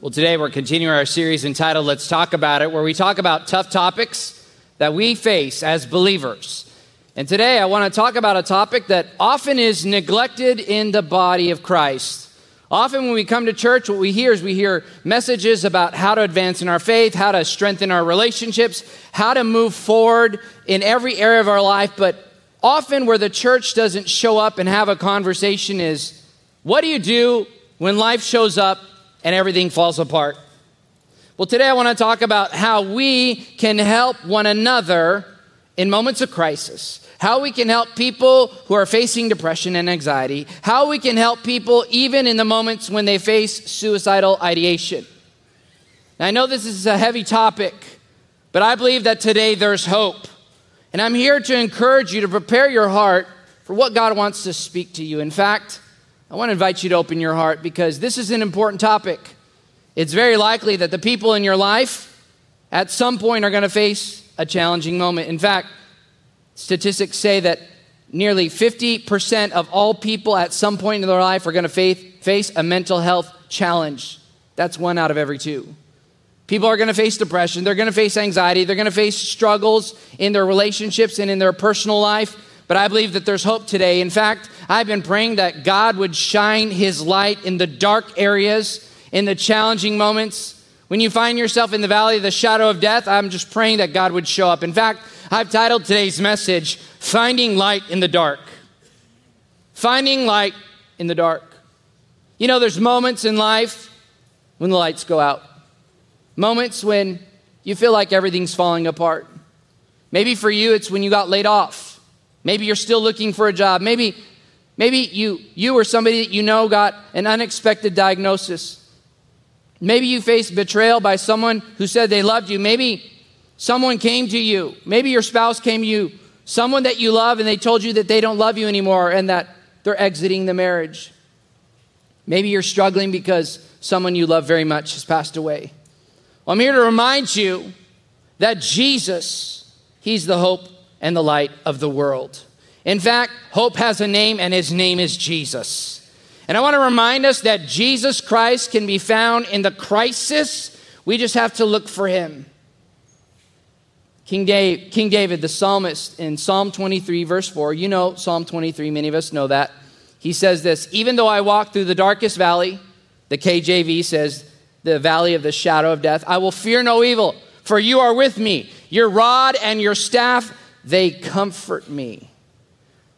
Well, today we're continuing our series entitled Let's Talk About It, where we talk about tough topics that we face as believers. And today I want to talk about a topic that often is neglected in the body of Christ. Often when we come to church, what we hear is we hear messages about how to advance in our faith, how to strengthen our relationships, how to move forward in every area of our life. But often where the church doesn't show up and have a conversation is what do you do when life shows up and everything falls apart. Well, today I want to talk about how we can help one another in moments of crisis, how we can help people who are facing depression and anxiety, how we can help people even in the moments when they face suicidal ideation. Now, I know this is a heavy topic, but I believe that today there's hope. And I'm here to encourage you to prepare your heart for what God wants to speak to you. In fact, I want to invite you to open your heart because this is an important topic. It's very likely that the people in your life at some point are going to face a challenging moment. In fact, statistics say that nearly 50% of all people at some point in their life are going to face, a mental health challenge. That's one out of every two. People are going to face depression, they're going to face anxiety, they're going to face struggles in their relationships and in their personal life. But I believe that there's hope today. In fact, I've been praying that God would shine his light in the dark areas, in the challenging moments. When you find yourself in the valley of the shadow of death, I'm just praying that God would show up. In fact, I've titled today's message, Finding Light in the Dark. Finding Light in the Dark. You know, there's moments in life when the lights go out, moments when you feel like everything's falling apart. Maybe for you, it's when you got laid off. Maybe you're still looking for a job. Maybe, maybe you, you or somebody that you know got an unexpected diagnosis. Maybe you faced betrayal by someone who said they loved you. Maybe someone came to you. Maybe your spouse came to you. Someone that you love and they told you that they don't love you anymore and that they're exiting the marriage. Maybe you're struggling because someone you love very much has passed away. Well, I'm here to remind you that Jesus, He's the hope and the light of the world. In fact, hope has a name, and his name is Jesus. And I want to remind us that Jesus Christ can be found in the crisis. We just have to look for him. King, Dave, King David, the psalmist, in Psalm 23, verse 4, you know Psalm 23, many of us know that. He says this Even though I walk through the darkest valley, the KJV says, the valley of the shadow of death, I will fear no evil, for you are with me. Your rod and your staff, they comfort me.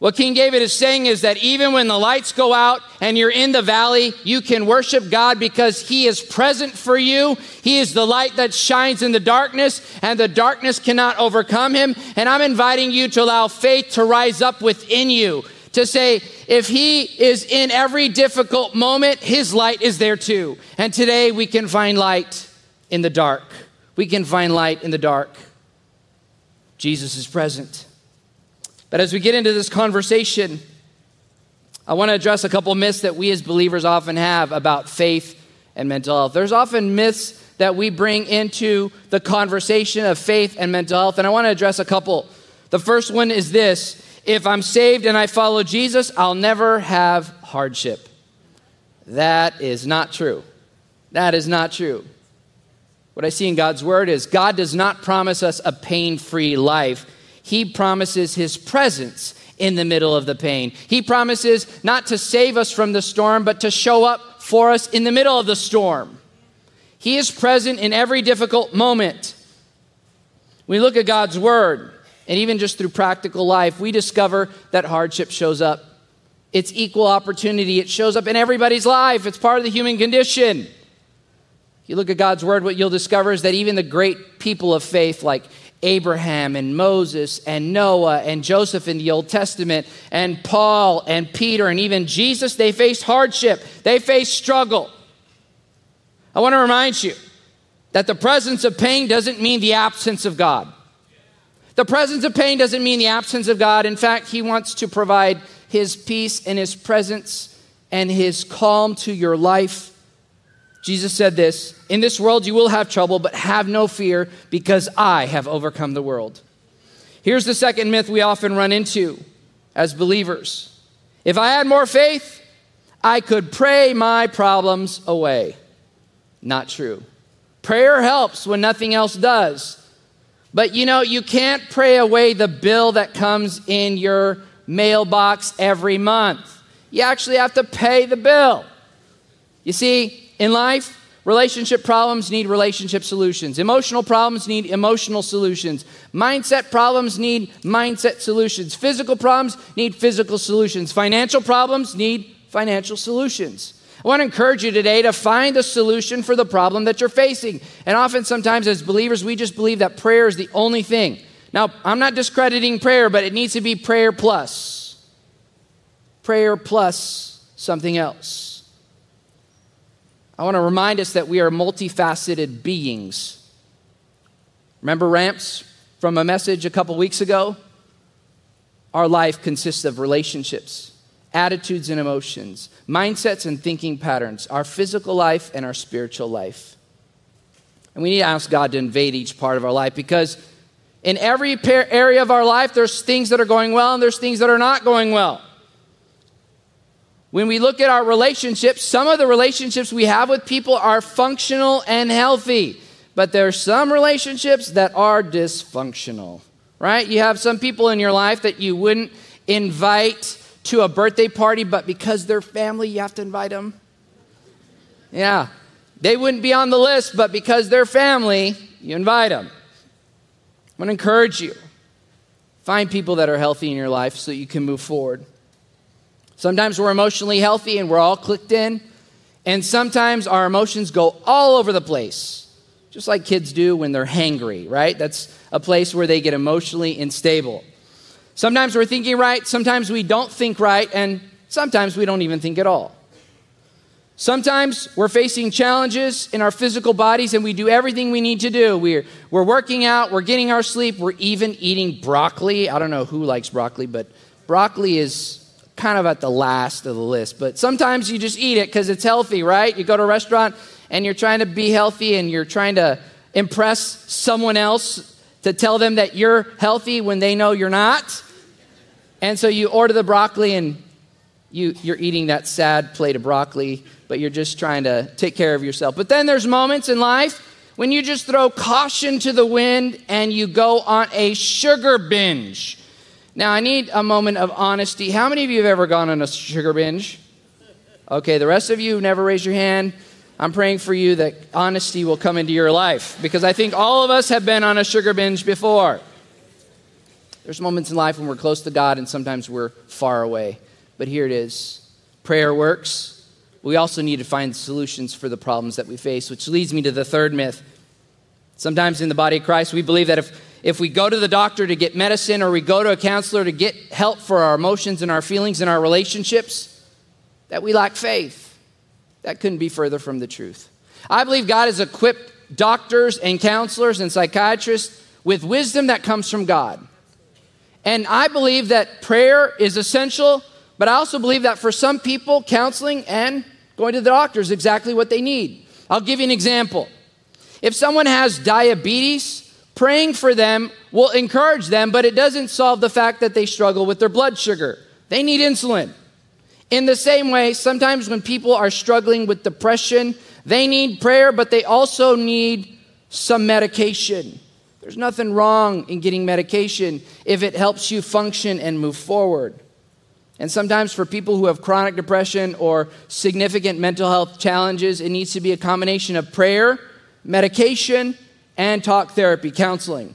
What King David is saying is that even when the lights go out and you're in the valley, you can worship God because He is present for you. He is the light that shines in the darkness, and the darkness cannot overcome Him. And I'm inviting you to allow faith to rise up within you, to say, if He is in every difficult moment, His light is there too. And today we can find light in the dark. We can find light in the dark. Jesus is present. But as we get into this conversation, I want to address a couple myths that we as believers often have about faith and mental health. There's often myths that we bring into the conversation of faith and mental health, and I want to address a couple. The first one is this if I'm saved and I follow Jesus, I'll never have hardship. That is not true. That is not true. What I see in God's word is God does not promise us a pain free life. He promises His presence in the middle of the pain. He promises not to save us from the storm, but to show up for us in the middle of the storm. He is present in every difficult moment. We look at God's word, and even just through practical life, we discover that hardship shows up. It's equal opportunity, it shows up in everybody's life, it's part of the human condition you look at God's word, what you'll discover is that even the great people of faith, like Abraham and Moses and Noah and Joseph in the Old Testament and Paul and Peter and even Jesus, they faced hardship, they faced struggle. I want to remind you that the presence of pain doesn't mean the absence of God. The presence of pain doesn't mean the absence of God. In fact, He wants to provide His peace and His presence and His calm to your life Jesus said this In this world you will have trouble, but have no fear because I have overcome the world. Here's the second myth we often run into as believers if I had more faith, I could pray my problems away. Not true. Prayer helps when nothing else does. But you know, you can't pray away the bill that comes in your mailbox every month. You actually have to pay the bill. You see, in life, relationship problems need relationship solutions. Emotional problems need emotional solutions. Mindset problems need mindset solutions. Physical problems need physical solutions. Financial problems need financial solutions. I want to encourage you today to find a solution for the problem that you're facing. And often, sometimes as believers, we just believe that prayer is the only thing. Now, I'm not discrediting prayer, but it needs to be prayer plus. Prayer plus something else. I want to remind us that we are multifaceted beings. Remember ramps from a message a couple weeks ago? Our life consists of relationships attitudes and emotions, mindsets and thinking patterns, our physical life and our spiritual life. And we need to ask God to invade each part of our life because in every area of our life, there's things that are going well and there's things that are not going well. When we look at our relationships, some of the relationships we have with people are functional and healthy, but there are some relationships that are dysfunctional, right? You have some people in your life that you wouldn't invite to a birthday party, but because they're family, you have to invite them? Yeah. They wouldn't be on the list, but because they're family, you invite them. I'm going to encourage you. Find people that are healthy in your life so you can move forward. Sometimes we're emotionally healthy and we're all clicked in, and sometimes our emotions go all over the place, just like kids do when they're hangry, right? That's a place where they get emotionally unstable. Sometimes we're thinking right, sometimes we don't think right, and sometimes we don't even think at all. Sometimes we're facing challenges in our physical bodies and we do everything we need to do. We're, we're working out, we're getting our sleep, we're even eating broccoli. I don't know who likes broccoli, but broccoli is kind of at the last of the list. But sometimes you just eat it because it's healthy, right? You go to a restaurant and you're trying to be healthy and you're trying to impress someone else to tell them that you're healthy when they know you're not. And so you order the broccoli and you, you're eating that sad plate of broccoli, but you're just trying to take care of yourself. But then there's moments in life when you just throw caution to the wind and you go on a sugar binge. Now, I need a moment of honesty. How many of you have ever gone on a sugar binge? Okay, the rest of you never raised your hand. I'm praying for you that honesty will come into your life because I think all of us have been on a sugar binge before. There's moments in life when we're close to God and sometimes we're far away. But here it is prayer works. We also need to find solutions for the problems that we face, which leads me to the third myth. Sometimes in the body of Christ, we believe that if, if we go to the doctor to get medicine or we go to a counselor to get help for our emotions and our feelings and our relationships, that we lack faith. That couldn't be further from the truth. I believe God has equipped doctors and counselors and psychiatrists with wisdom that comes from God. And I believe that prayer is essential, but I also believe that for some people, counseling and going to the doctor is exactly what they need. I'll give you an example. If someone has diabetes, praying for them will encourage them, but it doesn't solve the fact that they struggle with their blood sugar. They need insulin. In the same way, sometimes when people are struggling with depression, they need prayer, but they also need some medication. There's nothing wrong in getting medication if it helps you function and move forward. And sometimes for people who have chronic depression or significant mental health challenges, it needs to be a combination of prayer, medication, and talk therapy, counseling.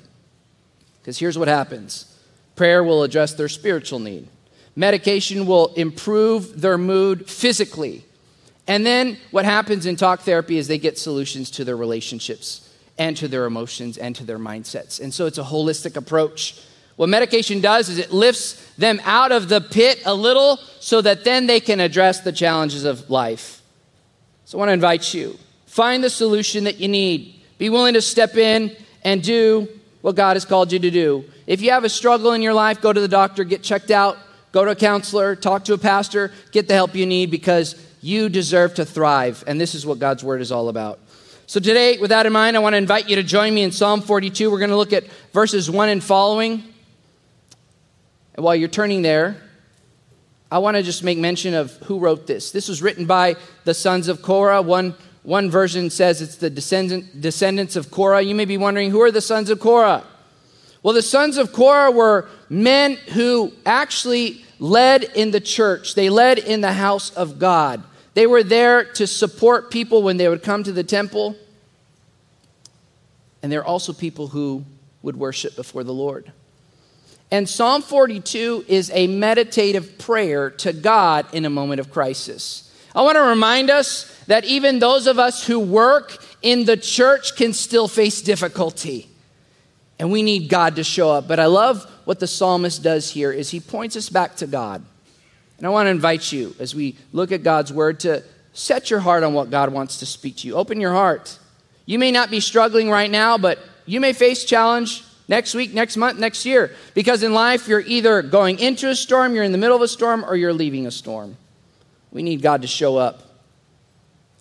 Because here's what happens prayer will address their spiritual need, medication will improve their mood physically. And then what happens in talk therapy is they get solutions to their relationships and to their emotions and to their mindsets. And so it's a holistic approach. What medication does is it lifts them out of the pit a little so that then they can address the challenges of life. So I want to invite you find the solution that you need. Be willing to step in and do what God has called you to do. If you have a struggle in your life, go to the doctor, get checked out, go to a counselor, talk to a pastor, get the help you need because you deserve to thrive. And this is what God's word is all about. So, today, with that in mind, I want to invite you to join me in Psalm 42. We're going to look at verses 1 and following. And while you're turning there, I want to just make mention of who wrote this. This was written by the sons of Korah. One, one version says it's the descendant, descendants of Korah. You may be wondering, who are the sons of Korah? Well, the sons of Korah were men who actually led in the church, they led in the house of God. They were there to support people when they would come to the temple. And they're also people who would worship before the Lord. And Psalm 42 is a meditative prayer to God in a moment of crisis. I want to remind us that even those of us who work in the church can still face difficulty. And we need God to show up. But I love what the psalmist does here is he points us back to God. And I want to invite you as we look at God's word to set your heart on what God wants to speak to you. Open your heart. You may not be struggling right now, but you may face challenge next week, next month, next year. Because in life, you're either going into a storm, you're in the middle of a storm, or you're leaving a storm. We need God to show up.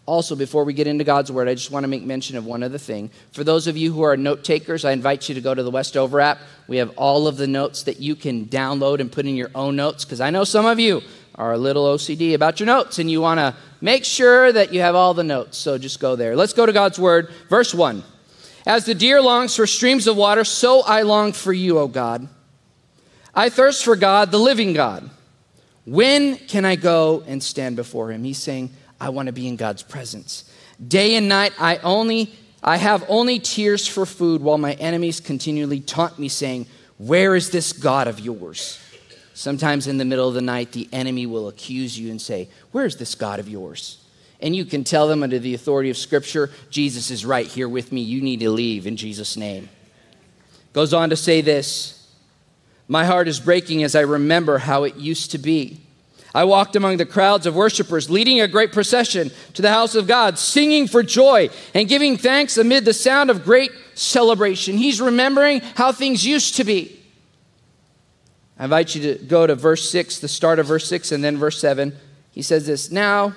Also, before we get into God's Word, I just want to make mention of one other thing. For those of you who are note takers, I invite you to go to the Westover app. We have all of the notes that you can download and put in your own notes, because I know some of you are a little OCD about your notes and you want to make sure that you have all the notes. So just go there. Let's go to God's Word. Verse 1. As the deer longs for streams of water, so I long for you, O God. I thirst for God, the living God. When can I go and stand before him? He's saying, I want to be in God's presence. Day and night, I only I have only tears for food while my enemies continually taunt me, saying, Where is this God of yours? Sometimes in the middle of the night, the enemy will accuse you and say, Where is this God of yours? And you can tell them under the authority of Scripture, Jesus is right here with me. You need to leave in Jesus' name. Goes on to say this My heart is breaking as I remember how it used to be. I walked among the crowds of worshipers, leading a great procession to the house of God, singing for joy and giving thanks amid the sound of great celebration. He's remembering how things used to be. I invite you to go to verse 6, the start of verse 6, and then verse 7. He says this Now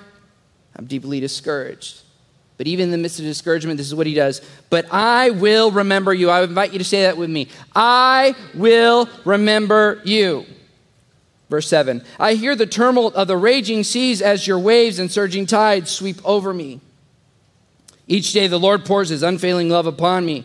I'm deeply discouraged. But even in the midst of discouragement, this is what he does. But I will remember you. I invite you to say that with me. I will remember you. Verse 7 I hear the tumult of the raging seas as your waves and surging tides sweep over me. Each day the Lord pours his unfailing love upon me,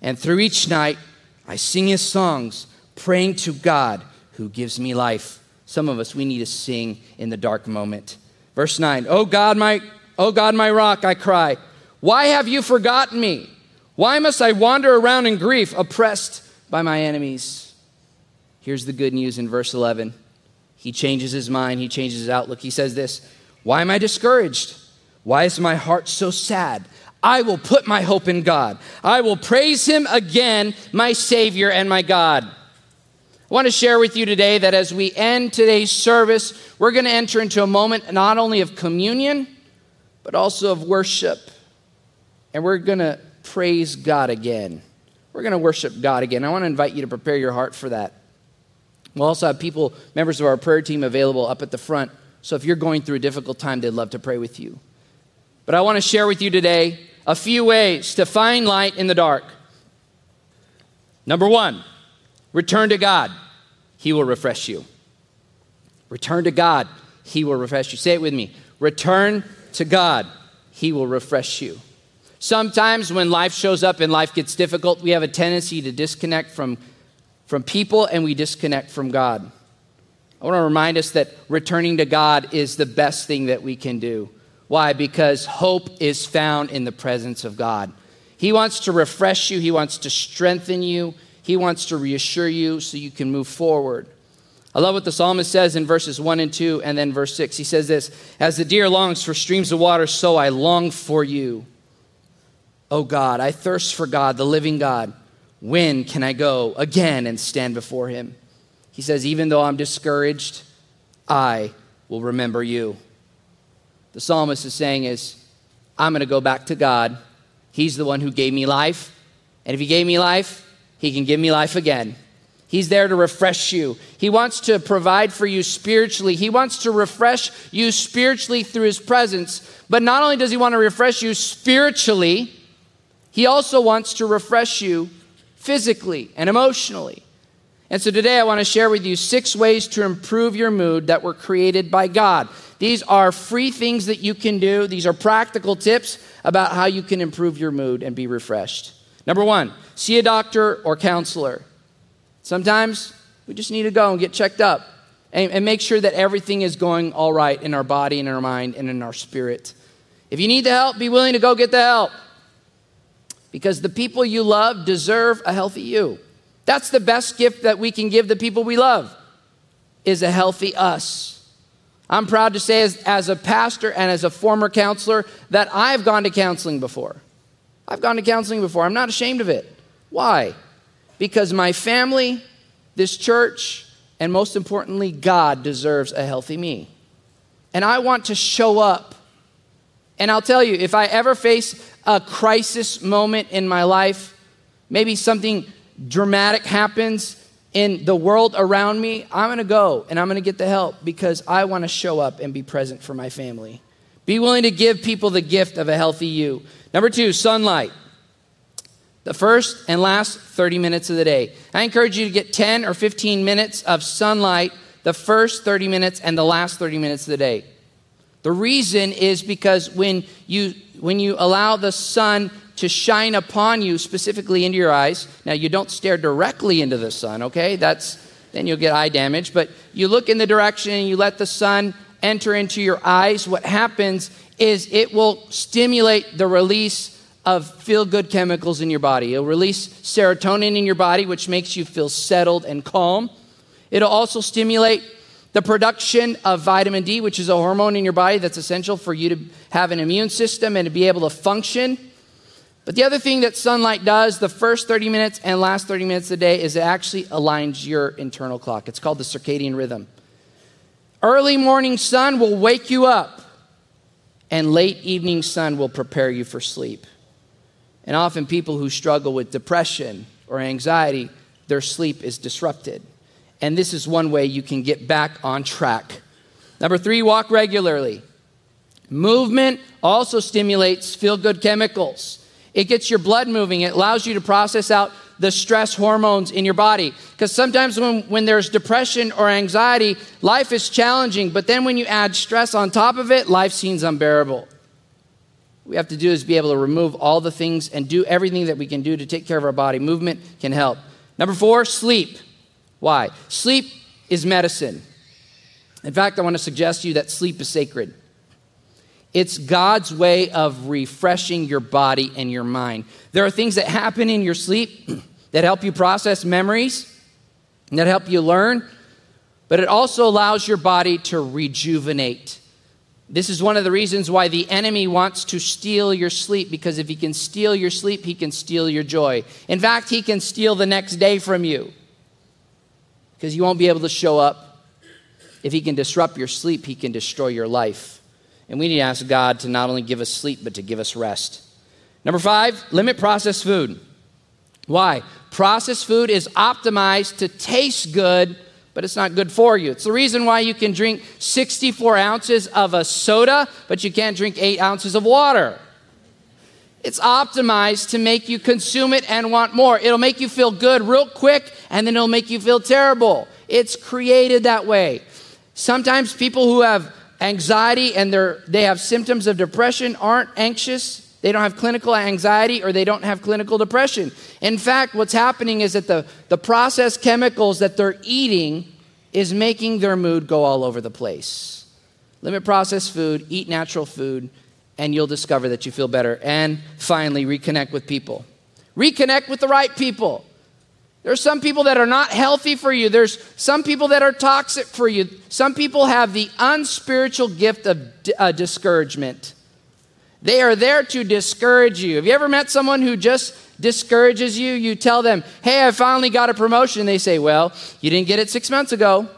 and through each night I sing his songs, praying to God who gives me life. Some of us, we need to sing in the dark moment. Verse 9, Oh God, my, oh God, my rock, I cry, why have you forgotten me? Why must I wander around in grief, oppressed by my enemies? Here's the good news in verse 11. He changes his mind, he changes his outlook. He says this Why am I discouraged? Why is my heart so sad? I will put my hope in God. I will praise him again, my Savior and my God. I want to share with you today that as we end today's service, we're going to enter into a moment not only of communion, but also of worship. And we're going to praise God again. We're going to worship God again. I want to invite you to prepare your heart for that. We'll also have people, members of our prayer team, available up at the front. So if you're going through a difficult time, they'd love to pray with you. But I want to share with you today a few ways to find light in the dark. Number one, return to God. He will refresh you. Return to God. He will refresh you. Say it with me. Return to God. He will refresh you. Sometimes when life shows up and life gets difficult, we have a tendency to disconnect from, from people and we disconnect from God. I want to remind us that returning to God is the best thing that we can do. Why? Because hope is found in the presence of God. He wants to refresh you, He wants to strengthen you, he wants to reassure you so you can move forward. I love what the psalmist says in verses 1 and 2, and then verse 6. He says this As the deer longs for streams of water, so I long for you. Oh God, I thirst for God, the living God. When can I go again and stand before him? He says, Even though I'm discouraged, I will remember you. The psalmist is saying is, I'm going to go back to God. He's the one who gave me life. And if he gave me life, he can give me life again. He's there to refresh you. He wants to provide for you spiritually. He wants to refresh you spiritually through His presence. But not only does He want to refresh you spiritually, He also wants to refresh you physically and emotionally. And so today I want to share with you six ways to improve your mood that were created by God. These are free things that you can do. These are practical tips about how you can improve your mood and be refreshed. Number one, see a doctor or counselor. Sometimes we just need to go and get checked up and, and make sure that everything is going all right in our body, in our mind, and in our spirit. If you need the help, be willing to go get the help because the people you love deserve a healthy you. That's the best gift that we can give the people we love is a healthy us. I'm proud to say as, as a pastor and as a former counselor that I've gone to counseling before. I've gone to counseling before. I'm not ashamed of it. Why? Because my family, this church, and most importantly, God deserves a healthy me. And I want to show up. And I'll tell you, if I ever face a crisis moment in my life, maybe something dramatic happens in the world around me, I'm gonna go and I'm gonna get the help because I wanna show up and be present for my family. Be willing to give people the gift of a healthy you. Number two, sunlight the first and last 30 minutes of the day. I encourage you to get 10 or 15 minutes of sunlight the first 30 minutes and the last 30 minutes of the day. The reason is because when you when you allow the sun to shine upon you specifically into your eyes, now you don't stare directly into the sun, okay? That's then you'll get eye damage, but you look in the direction and you let the sun enter into your eyes, what happens is it will stimulate the release of feel good chemicals in your body. It'll release serotonin in your body, which makes you feel settled and calm. It'll also stimulate the production of vitamin D, which is a hormone in your body that's essential for you to have an immune system and to be able to function. But the other thing that sunlight does the first 30 minutes and last 30 minutes of the day is it actually aligns your internal clock. It's called the circadian rhythm. Early morning sun will wake you up, and late evening sun will prepare you for sleep. And often, people who struggle with depression or anxiety, their sleep is disrupted. And this is one way you can get back on track. Number three, walk regularly. Movement also stimulates feel good chemicals. It gets your blood moving, it allows you to process out the stress hormones in your body. Because sometimes when, when there's depression or anxiety, life is challenging, but then when you add stress on top of it, life seems unbearable we have to do is be able to remove all the things and do everything that we can do to take care of our body. Movement can help. Number four, sleep. Why? Sleep is medicine. In fact, I want to suggest to you that sleep is sacred. It's God's way of refreshing your body and your mind. There are things that happen in your sleep that help you process memories, that help you learn, but it also allows your body to rejuvenate. This is one of the reasons why the enemy wants to steal your sleep, because if he can steal your sleep, he can steal your joy. In fact, he can steal the next day from you, because you won't be able to show up. If he can disrupt your sleep, he can destroy your life. And we need to ask God to not only give us sleep, but to give us rest. Number five, limit processed food. Why? Processed food is optimized to taste good but it's not good for you. It's the reason why you can drink 64 ounces of a soda, but you can't drink eight ounces of water. It's optimized to make you consume it and want more. It'll make you feel good real quick, and then it'll make you feel terrible. It's created that way. Sometimes people who have anxiety and they have symptoms of depression aren't anxious they don't have clinical anxiety or they don't have clinical depression. In fact, what's happening is that the, the processed chemicals that they're eating is making their mood go all over the place. Limit processed food, eat natural food, and you'll discover that you feel better. And finally, reconnect with people. Reconnect with the right people. There's some people that are not healthy for you. There's some people that are toxic for you. Some people have the unspiritual gift of uh, discouragement. They are there to discourage you. Have you ever met someone who just discourages you? You tell them, hey, I finally got a promotion. They say, well, you didn't get it six months ago.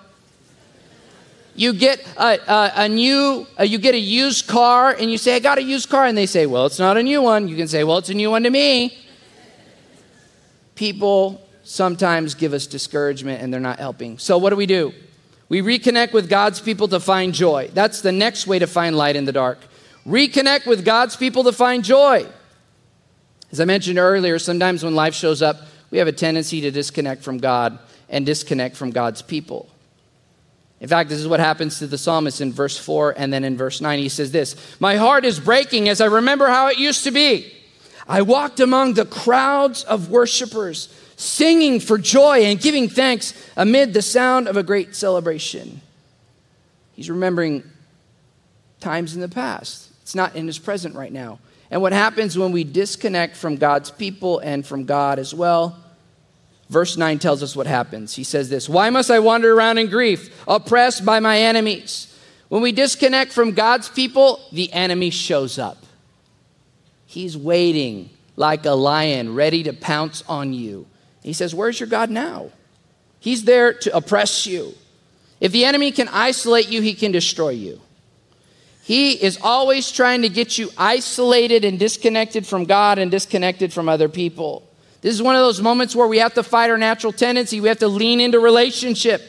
You get a, a, a new, you get a used car, and you say, I got a used car. And they say, well, it's not a new one. You can say, well, it's a new one to me. People sometimes give us discouragement and they're not helping. So, what do we do? We reconnect with God's people to find joy. That's the next way to find light in the dark. Reconnect with God's people to find joy. As I mentioned earlier, sometimes when life shows up, we have a tendency to disconnect from God and disconnect from God's people. In fact, this is what happens to the psalmist in verse 4 and then in verse 9. He says this My heart is breaking as I remember how it used to be. I walked among the crowds of worshipers, singing for joy and giving thanks amid the sound of a great celebration. He's remembering times in the past. It's not in his present right now. And what happens when we disconnect from God's people and from God as well? Verse 9 tells us what happens. He says this Why must I wander around in grief, oppressed by my enemies? When we disconnect from God's people, the enemy shows up. He's waiting like a lion, ready to pounce on you. He says, Where's your God now? He's there to oppress you. If the enemy can isolate you, he can destroy you. He is always trying to get you isolated and disconnected from God and disconnected from other people. This is one of those moments where we have to fight our natural tendency. We have to lean into relationship.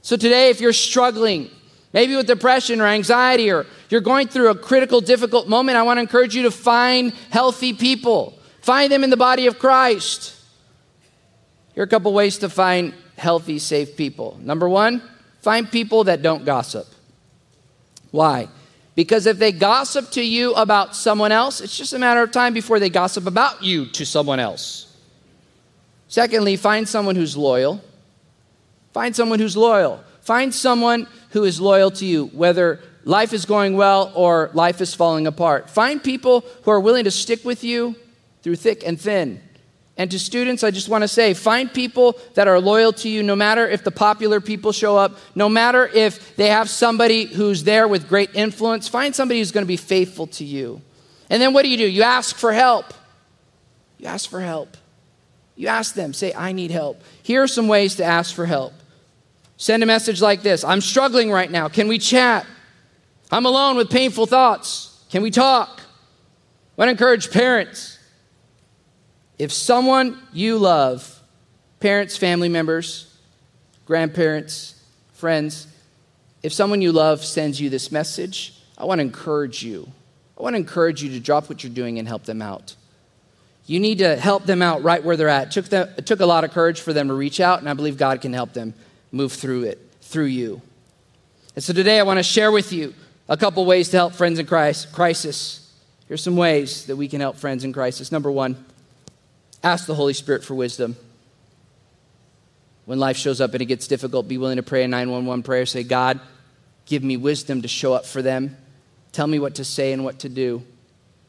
So today, if you're struggling, maybe with depression or anxiety, or you're going through a critical, difficult moment, I want to encourage you to find healthy people. Find them in the body of Christ. Here are a couple ways to find healthy, safe people. Number one, find people that don't gossip. Why? Because if they gossip to you about someone else, it's just a matter of time before they gossip about you to someone else. Secondly, find someone who's loyal. Find someone who's loyal. Find someone who is loyal to you, whether life is going well or life is falling apart. Find people who are willing to stick with you through thick and thin. And to students, I just want to say find people that are loyal to you, no matter if the popular people show up, no matter if they have somebody who's there with great influence. Find somebody who's going to be faithful to you. And then what do you do? You ask for help. You ask for help. You ask them, say, I need help. Here are some ways to ask for help. Send a message like this I'm struggling right now. Can we chat? I'm alone with painful thoughts. Can we talk? I want to encourage parents if someone you love, parents, family members, grandparents, friends, if someone you love sends you this message, I want to encourage you. I want to encourage you to drop what you're doing and help them out. You need to help them out right where they're at. It took, them, it took a lot of courage for them to reach out, and I believe God can help them move through it, through you. And so today I want to share with you a couple ways to help friends in crisis. Here's some ways that we can help friends in crisis. Number one, Ask the Holy Spirit for wisdom. When life shows up and it gets difficult, be willing to pray a 911 prayer. Say, God, give me wisdom to show up for them. Tell me what to say and what to do.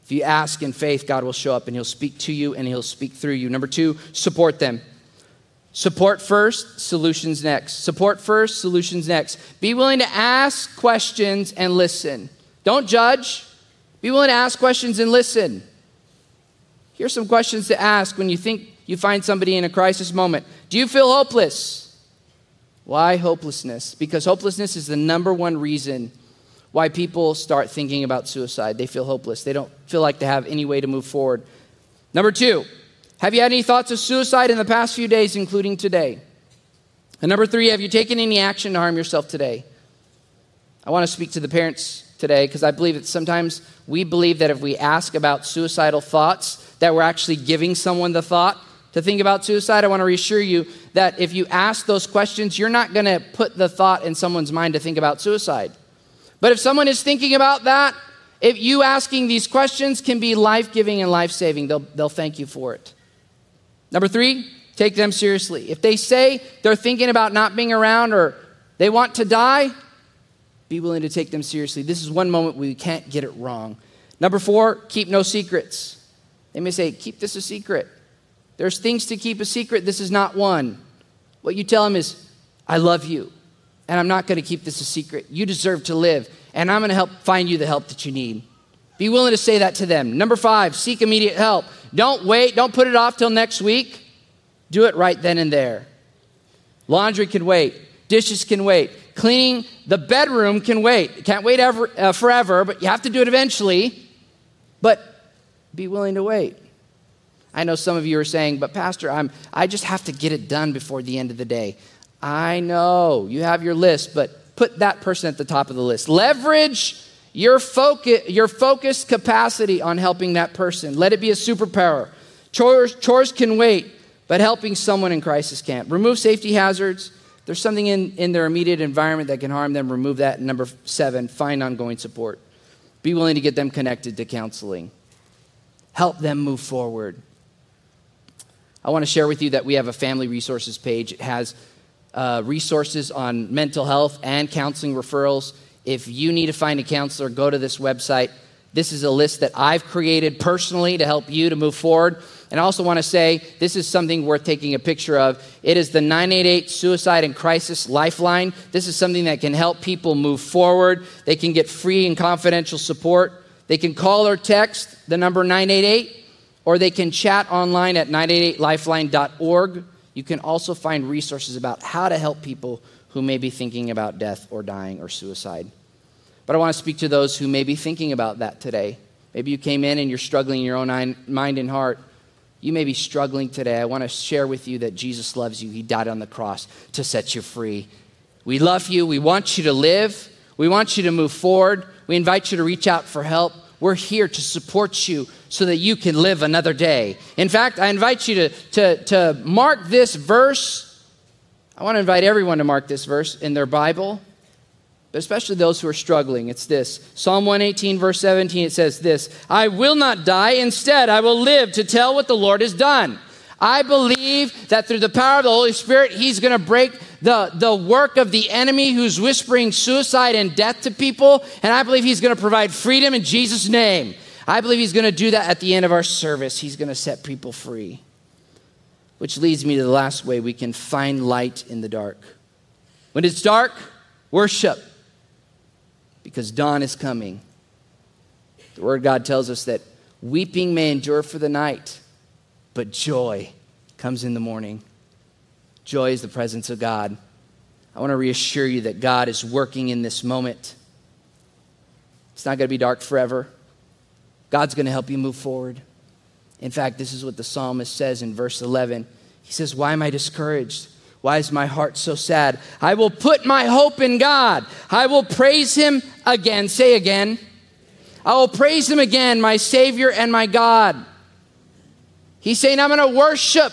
If you ask in faith, God will show up and He'll speak to you and He'll speak through you. Number two, support them. Support first, solutions next. Support first, solutions next. Be willing to ask questions and listen. Don't judge. Be willing to ask questions and listen. Here's some questions to ask when you think you find somebody in a crisis moment. Do you feel hopeless? Why hopelessness? Because hopelessness is the number one reason why people start thinking about suicide. They feel hopeless, they don't feel like they have any way to move forward. Number two, have you had any thoughts of suicide in the past few days, including today? And number three, have you taken any action to harm yourself today? I want to speak to the parents today because I believe that sometimes we believe that if we ask about suicidal thoughts, that we're actually giving someone the thought to think about suicide, I want to reassure you that if you ask those questions, you're not going to put the thought in someone's mind to think about suicide. But if someone is thinking about that, if you asking these questions can be life giving and life saving, they'll, they'll thank you for it. Number three, take them seriously. If they say they're thinking about not being around or they want to die, be willing to take them seriously. This is one moment we can't get it wrong. Number four, keep no secrets. They may say, Keep this a secret. There's things to keep a secret. This is not one. What you tell them is, I love you, and I'm not going to keep this a secret. You deserve to live, and I'm going to help find you the help that you need. Be willing to say that to them. Number five, seek immediate help. Don't wait, don't put it off till next week. Do it right then and there. Laundry can wait, dishes can wait, cleaning the bedroom can wait. Can't wait ever, uh, forever, but you have to do it eventually. But be willing to wait. I know some of you are saying, but Pastor, I'm, I just have to get it done before the end of the day. I know you have your list, but put that person at the top of the list. Leverage your focus, your focused capacity on helping that person. Let it be a superpower. Chores, chores can wait, but helping someone in crisis can't. Remove safety hazards. there's something in, in their immediate environment that can harm them, remove that. Number seven, find ongoing support. Be willing to get them connected to counseling. Help them move forward. I want to share with you that we have a family resources page. It has uh, resources on mental health and counseling referrals. If you need to find a counselor, go to this website. This is a list that I've created personally to help you to move forward. And I also want to say this is something worth taking a picture of. It is the 988 Suicide and Crisis Lifeline. This is something that can help people move forward. They can get free and confidential support. They can call or text the number 988 or they can chat online at 988lifeline.org. You can also find resources about how to help people who may be thinking about death or dying or suicide. But I want to speak to those who may be thinking about that today. Maybe you came in and you're struggling in your own mind and heart. You may be struggling today. I want to share with you that Jesus loves you. He died on the cross to set you free. We love you. We want you to live. We want you to move forward. We invite you to reach out for help. We're here to support you so that you can live another day. In fact, I invite you to, to, to mark this verse. I want to invite everyone to mark this verse in their Bible, but especially those who are struggling. It's this Psalm 118, verse 17, it says this I will not die, instead, I will live to tell what the Lord has done. I believe that through the power of the Holy Spirit, He's going to break the, the work of the enemy who's whispering suicide and death to people. And I believe He's going to provide freedom in Jesus' name. I believe He's going to do that at the end of our service. He's going to set people free. Which leads me to the last way we can find light in the dark. When it's dark, worship, because dawn is coming. The Word God tells us that weeping may endure for the night, but joy comes in the morning. Joy is the presence of God. I want to reassure you that God is working in this moment. It's not going to be dark forever. God's going to help you move forward. In fact, this is what the psalmist says in verse 11. He says, Why am I discouraged? Why is my heart so sad? I will put my hope in God. I will praise him again. Say again. I will praise him again, my Savior and my God. He's saying, I'm going to worship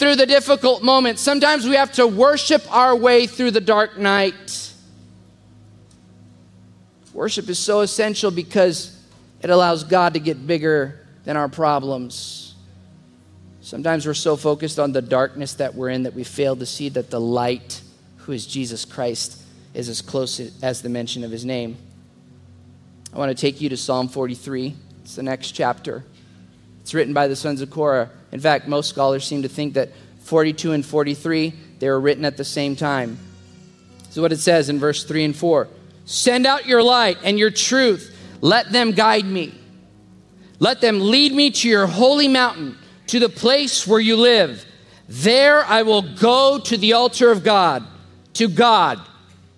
through the difficult moments. Sometimes we have to worship our way through the dark night. Worship is so essential because it allows God to get bigger than our problems. Sometimes we're so focused on the darkness that we're in that we fail to see that the light, who is Jesus Christ, is as close as the mention of his name. I want to take you to Psalm 43. It's the next chapter. It's written by the sons of Korah. In fact, most scholars seem to think that 42 and 43 they were written at the same time. Is what it says in verse 3 and 4. Send out your light and your truth. Let them guide me. Let them lead me to your holy mountain, to the place where you live. There I will go to the altar of God, to God,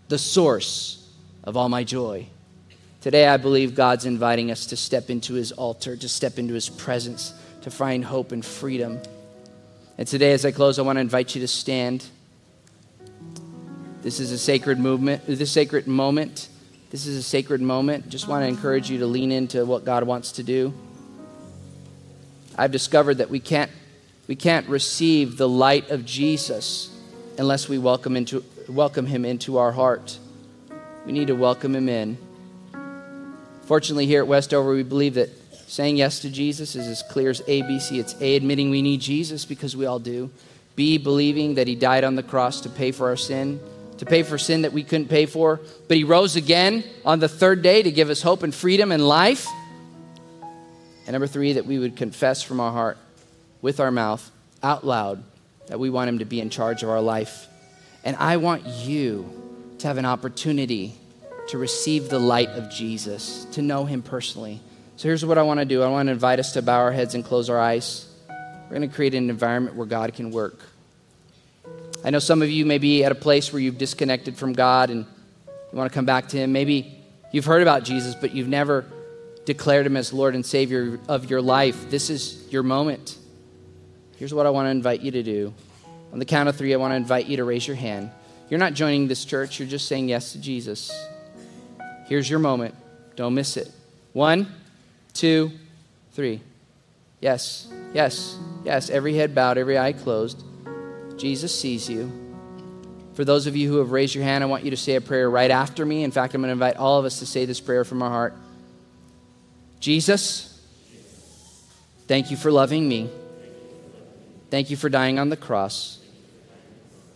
the source of all my joy. Today, I believe God's inviting us to step into his altar, to step into his presence, to find hope and freedom. And today, as I close, I want to invite you to stand. This is a sacred movement, this sacred moment. This is a sacred moment. Just want to encourage you to lean into what God wants to do. I've discovered that we can't, we can't receive the light of Jesus unless we welcome, into, welcome him into our heart. We need to welcome him in. Fortunately, here at Westover, we believe that saying yes to Jesus is as clear as ABC. It's A, admitting we need Jesus because we all do. B, believing that he died on the cross to pay for our sin, to pay for sin that we couldn't pay for. But he rose again on the third day to give us hope and freedom and life. And number three, that we would confess from our heart, with our mouth, out loud, that we want him to be in charge of our life. And I want you to have an opportunity to receive the light of Jesus, to know him personally. So here's what I want to do I want to invite us to bow our heads and close our eyes. We're going to create an environment where God can work. I know some of you may be at a place where you've disconnected from God and you want to come back to Him. Maybe you've heard about Jesus, but you've never declared Him as Lord and Savior of your life. This is your moment. Here's what I want to invite you to do. On the count of three, I want to invite you to raise your hand. You're not joining this church, you're just saying yes to Jesus. Here's your moment. Don't miss it. One, two, three. Yes, yes, yes. Every head bowed, every eye closed. Jesus sees you. For those of you who have raised your hand, I want you to say a prayer right after me. In fact, I'm going to invite all of us to say this prayer from our heart. Jesus, thank you for loving me. Thank you for dying on the cross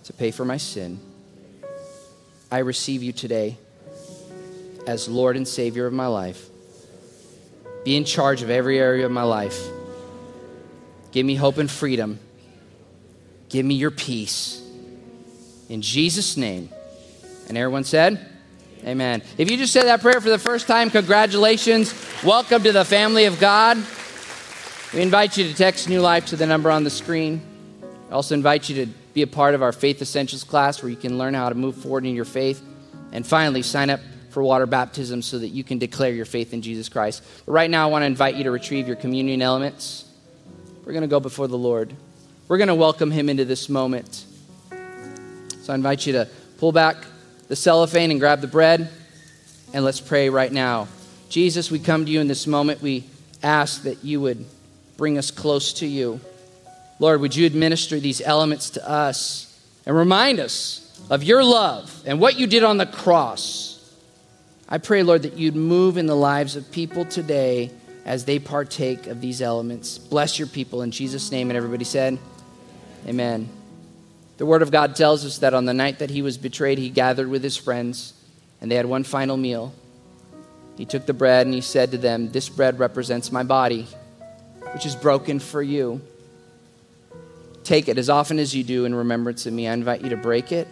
to pay for my sin. I receive you today as Lord and Savior of my life. Be in charge of every area of my life. Give me hope and freedom. Give me your peace. In Jesus' name. And everyone said, Amen. If you just said that prayer for the first time, congratulations. Welcome to the family of God. We invite you to text New Life to the number on the screen. I also invite you to be a part of our Faith Essentials class where you can learn how to move forward in your faith. And finally, sign up for water baptism so that you can declare your faith in Jesus Christ. But right now, I want to invite you to retrieve your communion elements. We're going to go before the Lord. We're going to welcome him into this moment. So I invite you to pull back the cellophane and grab the bread, and let's pray right now. Jesus, we come to you in this moment. We ask that you would bring us close to you. Lord, would you administer these elements to us and remind us of your love and what you did on the cross? I pray, Lord, that you'd move in the lives of people today as they partake of these elements. Bless your people in Jesus' name. And everybody said, Amen. The Word of God tells us that on the night that he was betrayed, he gathered with his friends and they had one final meal. He took the bread and he said to them, This bread represents my body, which is broken for you. Take it as often as you do in remembrance of me. I invite you to break it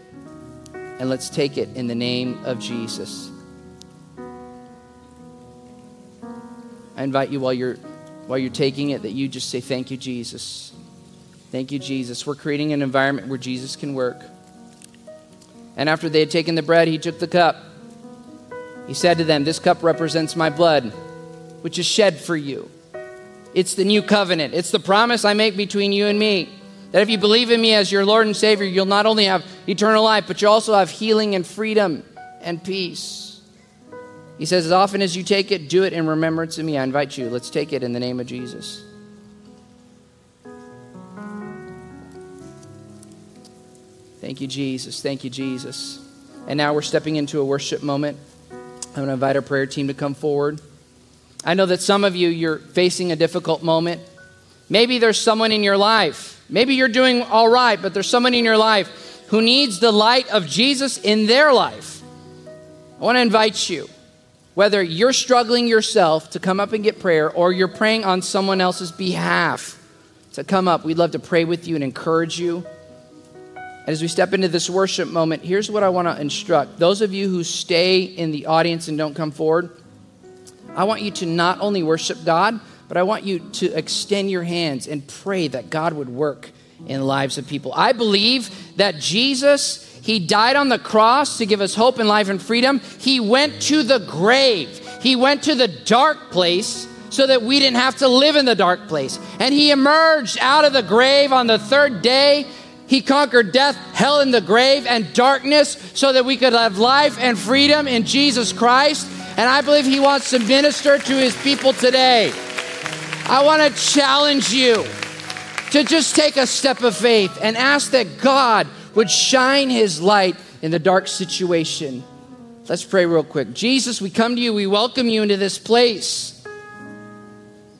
and let's take it in the name of Jesus. I invite you while you're while you're taking it that you just say thank you Jesus. Thank you, Jesus. We're creating an environment where Jesus can work. And after they had taken the bread, he took the cup. He said to them, This cup represents my blood, which is shed for you. It's the new covenant, it's the promise I make between you and me. That if you believe in me as your Lord and Savior, you'll not only have eternal life, but you also have healing and freedom and peace. He says, As often as you take it, do it in remembrance of me. I invite you, let's take it in the name of Jesus. Thank you, Jesus. Thank you, Jesus. And now we're stepping into a worship moment. I'm going to invite our prayer team to come forward. I know that some of you, you're facing a difficult moment. Maybe there's someone in your life. Maybe you're doing all right, but there's someone in your life who needs the light of Jesus in their life. I want to invite you, whether you're struggling yourself to come up and get prayer or you're praying on someone else's behalf, to come up. We'd love to pray with you and encourage you. And as we step into this worship moment, here's what I want to instruct. Those of you who stay in the audience and don't come forward, I want you to not only worship God, but I want you to extend your hands and pray that God would work in the lives of people. I believe that Jesus, He died on the cross to give us hope and life and freedom. He went to the grave, He went to the dark place so that we didn't have to live in the dark place. And He emerged out of the grave on the third day he conquered death, hell, and the grave, and darkness so that we could have life and freedom in Jesus Christ. And I believe He wants to minister to His people today. I want to challenge you to just take a step of faith and ask that God would shine His light in the dark situation. Let's pray real quick. Jesus, we come to you, we welcome you into this place.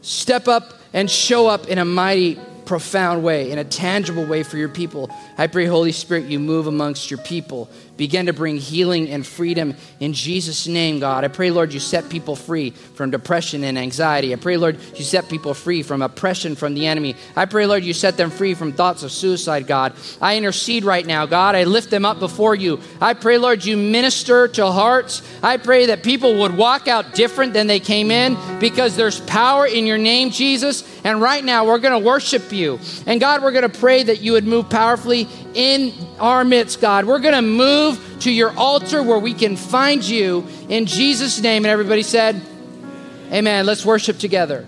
Step up and show up in a mighty profound way, in a tangible way for your people. I pray, Holy Spirit, you move amongst your people. Begin to bring healing and freedom in Jesus' name, God. I pray, Lord, you set people free from depression and anxiety. I pray, Lord, you set people free from oppression from the enemy. I pray, Lord, you set them free from thoughts of suicide, God. I intercede right now, God. I lift them up before you. I pray, Lord, you minister to hearts. I pray that people would walk out different than they came in because there's power in your name, Jesus. And right now, we're going to worship you. And God, we're going to pray that you would move powerfully in our midst, God. We're going to move to your altar where we can find you in Jesus' name. And everybody said, Amen. Let's worship together.